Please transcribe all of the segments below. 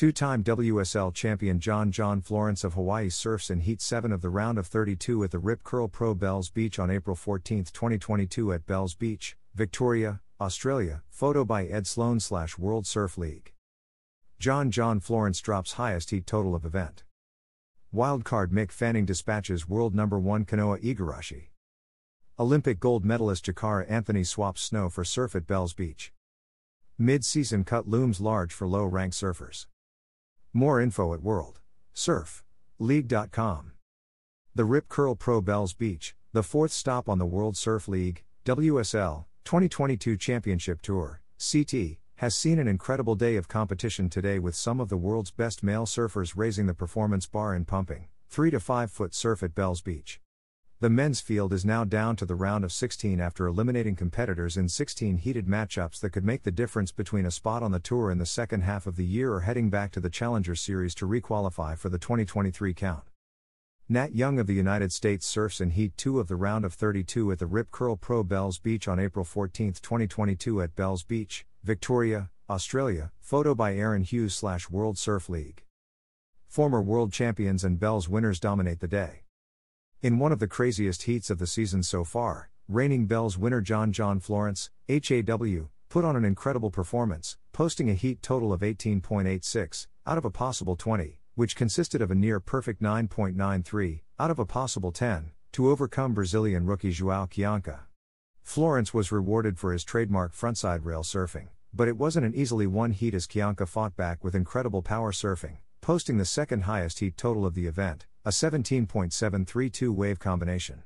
Two time WSL champion John John Florence of Hawaii surfs in Heat 7 of the round of 32 at the Rip Curl Pro Bells Beach on April 14, 2022 at Bells Beach, Victoria, Australia. Photo by Ed Sloane slash World Surf League. John John Florence drops highest heat total of event. Wildcard Mick Fanning dispatches world number 1 Kanoa Igarashi. Olympic gold medalist Jakara Anthony swaps snow for surf at Bells Beach. Mid season cut looms large for low ranked surfers. More info at World Surf League.com. The Rip Curl Pro Bells Beach, the fourth stop on the World Surf League, WSL, 2022 Championship Tour, CT, has seen an incredible day of competition today with some of the world's best male surfers raising the performance bar in pumping, 3 to 5 foot surf at Bells Beach. The men's field is now down to the round of 16 after eliminating competitors in 16 heated matchups that could make the difference between a spot on the tour in the second half of the year or heading back to the Challenger Series to requalify for the 2023 count. Nat Young of the United States surfs in Heat 2 of the round of 32 at the Rip Curl Pro Bells Beach on April 14, 2022 at Bells Beach, Victoria, Australia. Photo by Aaron Hughes slash World Surf League. Former world champions and Bells winners dominate the day. In one of the craziest heats of the season so far, reigning Bells winner John John Florence, HAW, put on an incredible performance, posting a heat total of 18.86 out of a possible 20, which consisted of a near perfect 9.93 out of a possible 10 to overcome Brazilian rookie Joao Chianca. Florence was rewarded for his trademark frontside rail surfing, but it wasn't an easily won heat as Chianca fought back with incredible power surfing, posting the second highest heat total of the event, a 17.732 wave combination.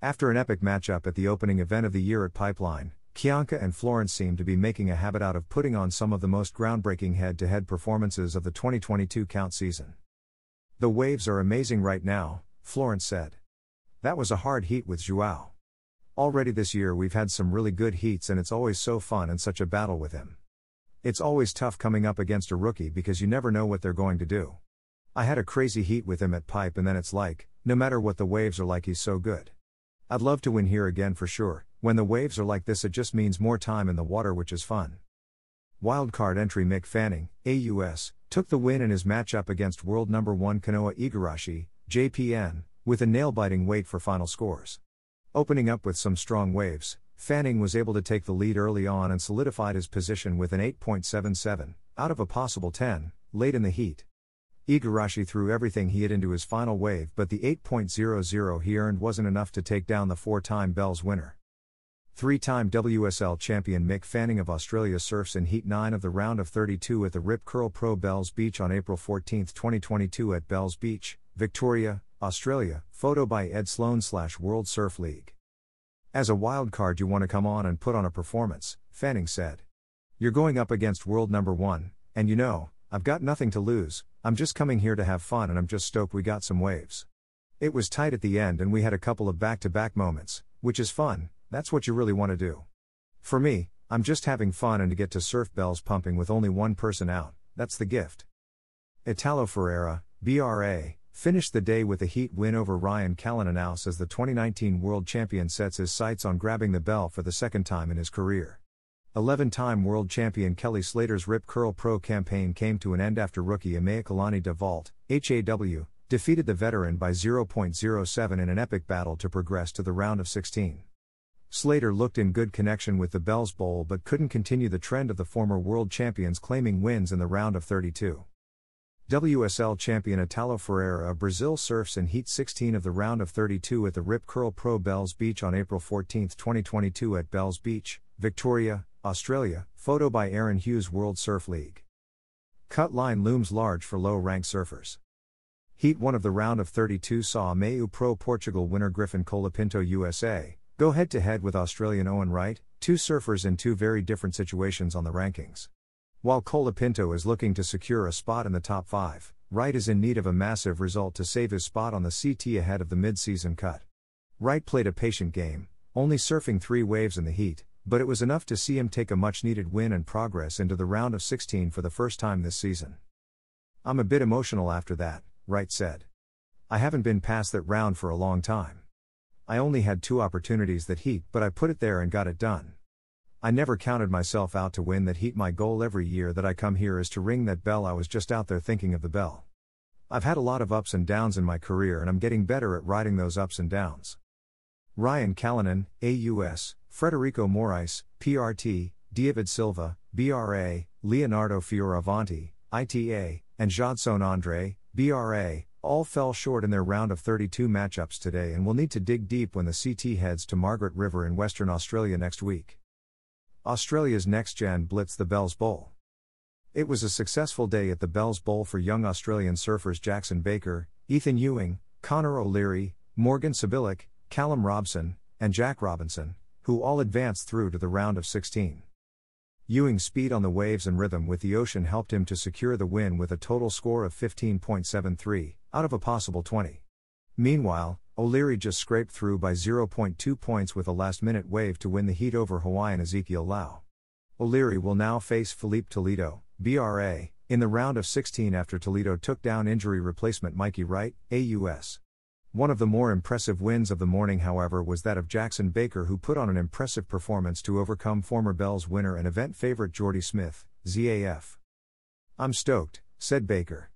After an epic matchup at the opening event of the year at Pipeline, Chianca and Florence seem to be making a habit out of putting on some of the most groundbreaking head to head performances of the 2022 count season. The waves are amazing right now, Florence said. That was a hard heat with Joao. Already this year we've had some really good heats and it's always so fun and such a battle with him. It's always tough coming up against a rookie because you never know what they're going to do. I had a crazy heat with him at Pipe, and then it's like, no matter what the waves are like, he's so good. I'd love to win here again for sure. When the waves are like this, it just means more time in the water, which is fun. Wildcard entry Mick Fanning, AUS, took the win in his matchup against world number 1 Kanoa Igarashi, JPN, with a nail biting wait for final scores. Opening up with some strong waves, Fanning was able to take the lead early on and solidified his position with an 8.77, out of a possible 10, late in the heat. Igarashi threw everything he had into his final wave, but the 8.00 he earned wasn't enough to take down the four time Bells winner. Three time WSL champion Mick Fanning of Australia surfs in Heat 9 of the round of 32 at the Rip Curl Pro Bells Beach on April 14, 2022 at Bells Beach, Victoria, Australia. Photo by Ed Sloane slash World Surf League. As a wild card, you want to come on and put on a performance, Fanning said. You're going up against world number one, and you know, I've got nothing to lose, I'm just coming here to have fun and I'm just stoked we got some waves. It was tight at the end and we had a couple of back to back moments, which is fun, that's what you really want to do. For me, I'm just having fun and to get to surf bells pumping with only one person out, that's the gift. Italo Ferreira, BRA, finished the day with a heat win over Ryan Callanan as the 2019 world champion sets his sights on grabbing the bell for the second time in his career. 11 time world champion Kelly Slater's Rip Curl Pro campaign came to an end after rookie Imaikalani DeVault, HAW, defeated the veteran by 0.07 in an epic battle to progress to the round of 16. Slater looked in good connection with the Bells Bowl but couldn't continue the trend of the former world champions claiming wins in the round of 32. WSL champion Italo Ferreira of Brazil surfs in Heat 16 of the round of 32 at the Rip Curl Pro Bells Beach on April 14, 2022 at Bells Beach, Victoria, Australia, photo by Aaron Hughes World Surf League. Cut line looms large for low ranked surfers. Heat 1 of the round of 32 saw MEO Pro Portugal winner Griffin Colapinto USA go head to head with Australian Owen Wright, two surfers in two very different situations on the rankings. While Colapinto is looking to secure a spot in the top 5, Wright is in need of a massive result to save his spot on the CT ahead of the mid season cut. Wright played a patient game, only surfing three waves in the heat, but it was enough to see him take a much needed win and progress into the round of 16 for the first time this season. I'm a bit emotional after that, Wright said. I haven't been past that round for a long time. I only had two opportunities that heat, but I put it there and got it done. I never counted myself out to win that heat. My goal every year that I come here is to ring that bell. I was just out there thinking of the bell. I've had a lot of ups and downs in my career and I'm getting better at riding those ups and downs. Ryan Callanan, AUS, Frederico Morais, PRT, David Silva, BRA, Leonardo Fioravanti, ITA, and Jadson Andre, BRA, all fell short in their round of 32 matchups today and will need to dig deep when the CT heads to Margaret River in Western Australia next week. Australia's next gen blitz the Bells Bowl. It was a successful day at the Bells Bowl for young Australian surfers Jackson Baker, Ethan Ewing, Connor O'Leary, Morgan Cibilic, Callum Robson, and Jack Robinson, who all advanced through to the round of 16. Ewing's speed on the waves and rhythm with the ocean helped him to secure the win with a total score of 15.73, out of a possible 20. Meanwhile, O'Leary just scraped through by 0.2 points with a last minute wave to win the heat over Hawaiian Ezekiel Lau. O'Leary will now face Filipe Toledo, BRA, in the round of 16 after Toledo took down injury replacement Mikey Wright, AUS. One of the more impressive wins of the morning, however, was that of Jackson Baker, who put on an impressive performance to overcome former Bells winner and event favorite Jordy Smith, ZAF. I'm stoked, said Baker.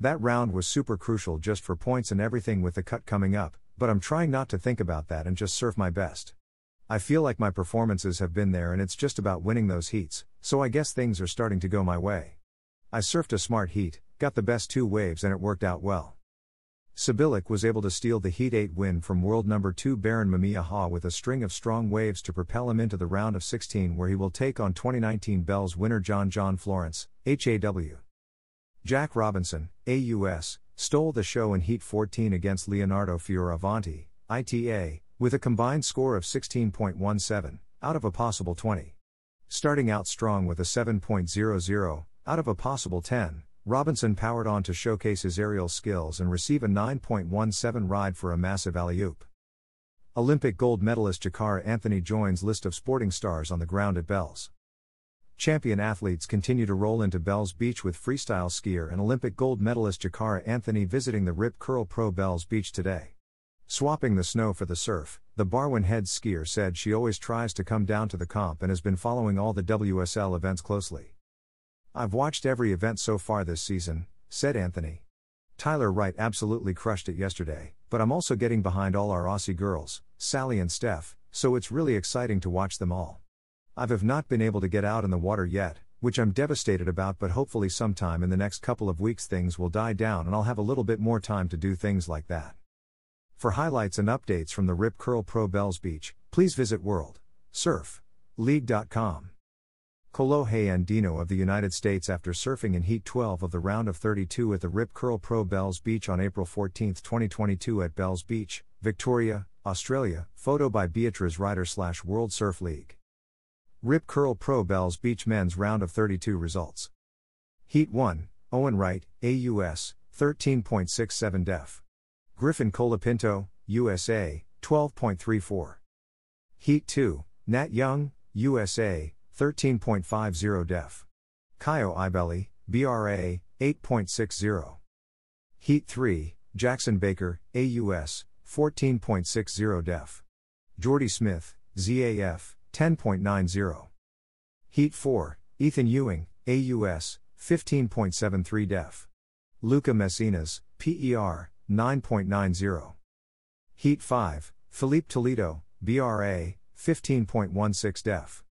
That round was super crucial just for points and everything with the cut coming up, but I'm trying not to think about that and just surf my best. I feel like my performances have been there and it's just about winning those heats, so I guess things are starting to go my way. I surfed a smart heat, got the best two waves and it worked out well. Cibilic was able to steal the Heat 8 win from world number 2 Barron Mamiya with a string of strong waves to propel him into the round of 16 where he will take on 2019 Bells winner John John Florence, HAW. Jack Robinson, AUS, stole the show in Heat 14 against Leonardo Fioravanti, ITA, with a combined score of 16.17, out of a possible 20. Starting out strong with a 7.00, out of a possible 10, Robinson powered on to showcase his aerial skills and receive a 9.17 ride for a massive alley oop. Olympic gold medalist Jakara Anthony joins list of sporting stars on the ground at Bells. Champion athletes continue to roll into Bells Beach with freestyle skier and Olympic gold medalist Jakara Anthony visiting the Rip Curl Pro Bells Beach today. Swapping the snow for the surf, the Barwon Heads skier said she always tries to come down to the comp and has been following all the WSL events closely. I've watched every event so far this season, said Anthony. Tyler Wright absolutely crushed it yesterday, but I'm also getting behind all our Aussie girls, Sally and Steph, so it's really exciting to watch them all. I've have not been able to get out in the water yet, which I'm devastated about, but hopefully sometime in the next couple of weeks things will die down and I'll have a little bit more time to do things like that. For highlights and updates from the Rip Curl Pro Bells Beach, please visit worldsurfleague.com. Kolohe Andino of the United States after surfing in Heat 12 of the round of 32 at the Rip Curl Pro Bells Beach on April 14, 2022 at Bells Beach, Victoria, Australia. Photo by Beatriz Ryder slash World Surf League. Rip Curl Pro Bells Beach Men's Round of 32 Results. Heat 1, Owen Wright, AUS, 13.67 def. Griffin Colapinto, USA, 12.34. Heat 2, Nat Young, USA, 13.50 def. Kaio Ibelli, BRA, 8.60. Heat 3, Jackson Baker, AUS, 14.60 def. Jordy Smith, ZAF, 10.90. Heat 4, Ethan Ewing, AUS, 15.73 def. Lucca Mesinas, PER, 9.90. Heat 5, Filipe Toledo, BRA, 15.16 def.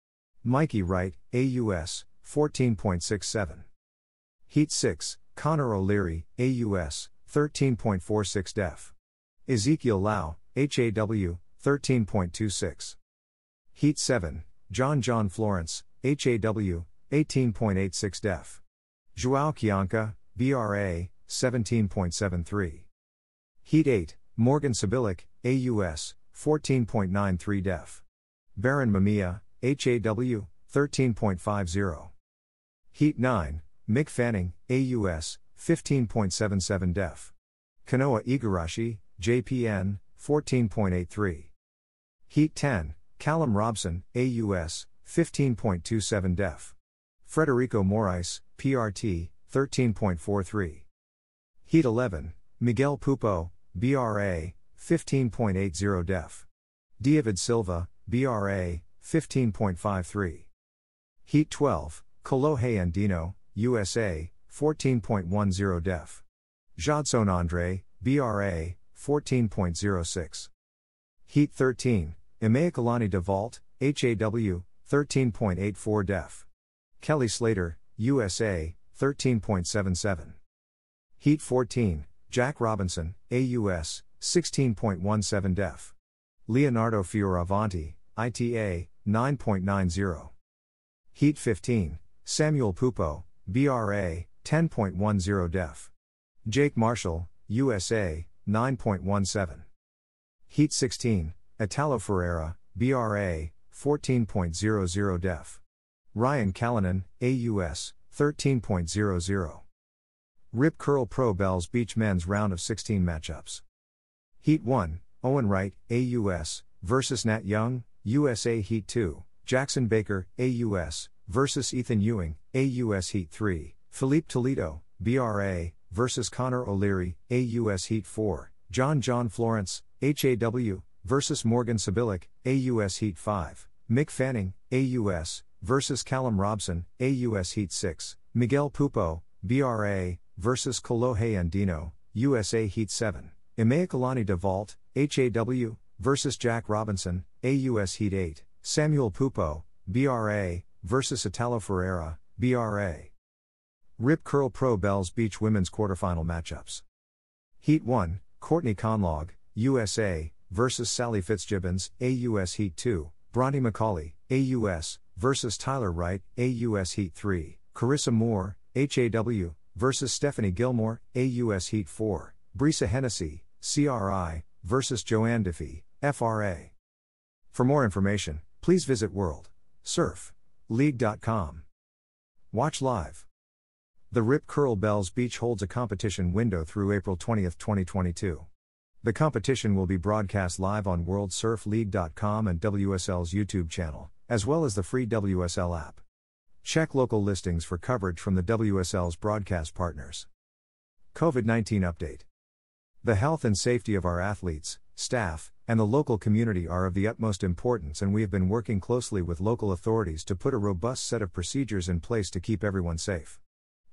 Mikey Wright, AUS, 14.67. Heat 6, Connor O'Leary, AUS, 13.46 def. Ezekiel Lau, HAW, 13.26. Heat 7, John John Florence, HAW, 18.86 def. Joao Chianca, BRA, 17.73. Heat 8, Morgan Cibilic, AUS, 14.93 def. Barron Mamiya, HAW, 13.50. Heat 9, Mick Fanning, AUS, 15.77 def. Kanoa Igarashi, JPN, 14.83. Heat 10, Callum Robson, AUS, 15.27 def. Frederico Morais, PRT, 13.43. Heat 11, Miguel Pupo, BRA, 15.80 def. David Silva, BRA, 15.53. Heat 12, Kolohe Andino, USA, 14.10 def. Jadson Andre, BRA, 14.06. Heat 13, Imaikalani DeVault, HAW, 13.84 def. Kelly Slater, USA, 13.77. Heat 14, Jack Robinson, AUS, 16.17 def. Leonardo Fioravanti, ITA, 9.90. Heat 15, Samuel Pupo, BRA, 10.10 def. Jake Marshall, USA, 9.17. Heat 16, Italo Ferreira, BRA, 14.00 def. Ryan Callanan, AUS, 13.00. Rip Curl Pro Bells Beach Men's Round of 16 Matchups. Heat 1, Owen Wright, AUS, versus Nat Young, USA Heat 2, Jackson Baker, AUS, versus Ethan Ewing, AUS Heat 3, Filipe Toledo, BRA, versus Connor O'Leary, AUS Heat 4, John John Florence, HAW, versus Morgan Cibilic, AUS Heat 5, Mick Fanning, AUS, versus Callum Robson, AUS Heat 6, Miguel Pupo, BRA, versus Kolohe Andino, USA Heat 7, Imaikalani DeVault, HAW, versus Jack Robinson, AUS Heat 8, Samuel Pupo, BRA, versus Italo Ferreira, BRA. Rip Curl Pro Bells Beach Women's Quarterfinal Matchups. Heat 1, Courtney Conlogue, USA, versus Sally Fitzgibbons, AUS Heat 2, Bronte Macaulay, AUS, versus Tyler Wright, AUS Heat 3, Carissa Moore, HAW, versus Stephanie Gilmore, AUS Heat 4, Brisa Hennessy, CRI, versus Johanne Defay, FRA. For more information, please visit World Surf League.com. Watch live. The Rip Curl Bells Beach holds a competition window through April 20, 2022. The competition will be broadcast live on WorldSurfLeague.com and WSL's YouTube channel, as well as the free WSL app. Check local listings for coverage from the WSL's broadcast partners. COVID 19 Update The health and safety of our athletes, staff, and the local community are of the utmost importance, and we have been working closely with local authorities to put a robust set of procedures in place to keep everyone safe.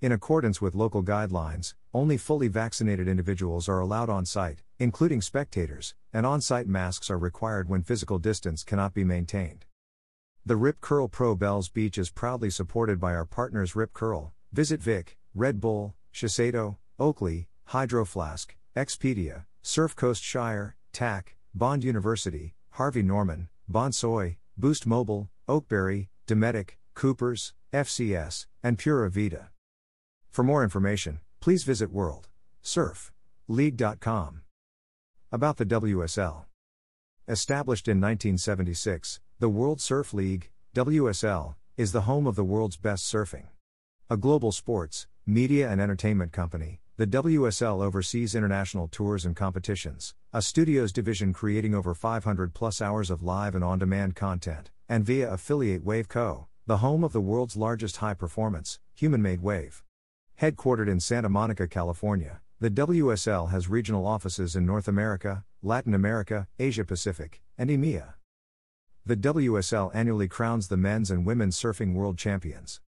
In accordance with local guidelines, only fully vaccinated individuals are allowed on site, including spectators, and on site masks are required when physical distance cannot be maintained. The Rip Curl Pro Bells Beach is proudly supported by our partners Rip Curl, Visit Vic, Red Bull, Shiseido, Oakley, Hydro Flask, Expedia, Surf Coast Shire, TAC, Bond University, Harvey Norman, Bonsoy, Boost Mobile, Oakberry, Dometic, Coopers, FCS, and Pura Vida. For more information, please visit World Surf League.com. About the WSL. Established in 1976, the World Surf League, WSL, is the home of the world's best surfing. A global sports, media, and entertainment company, the WSL oversees international tours and competitions, a studios division creating over 500 plus hours of live and on demand content, and via affiliate Wave Co., the home of the world's largest high performance, human made wave. Headquartered in Santa Monica, California, the WSL has regional offices in North America, Latin America, Asia Pacific, and EMEA. The WSL annually crowns the men's and women's surfing world champions.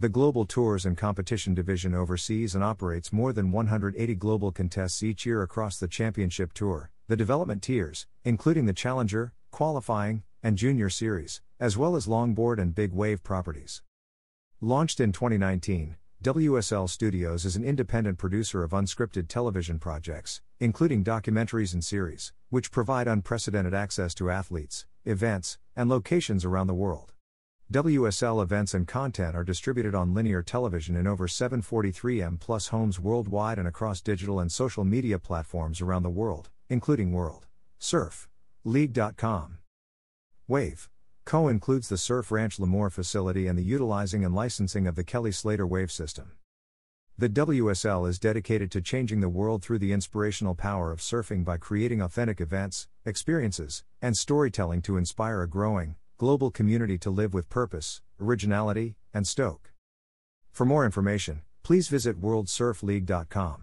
The Global Tours and Competition Division oversees and operates more than 180 global contests each year across the Championship Tour, the development tiers, including the Challenger, Qualifying, and Junior Series, as well as longboard and big wave properties. Launched in 2019, WSL Studios is an independent producer of unscripted television projects, including documentaries and series, which provide unprecedented access to athletes, events, and locations around the world. WSL events and content are distributed on linear television in over 743M plus homes worldwide and across digital and social media platforms around the world, including World Surf League.com. Wave Co includes the Surf Ranch Lemoore facility and the utilizing and licensing of the Kelly Slater wave system. The WSL is dedicated to changing the world through the inspirational power of surfing by creating authentic events, experiences, and storytelling to inspire a growing, global community to live with purpose, originality, and stoke. For more information, please visit worldsurfleague.com.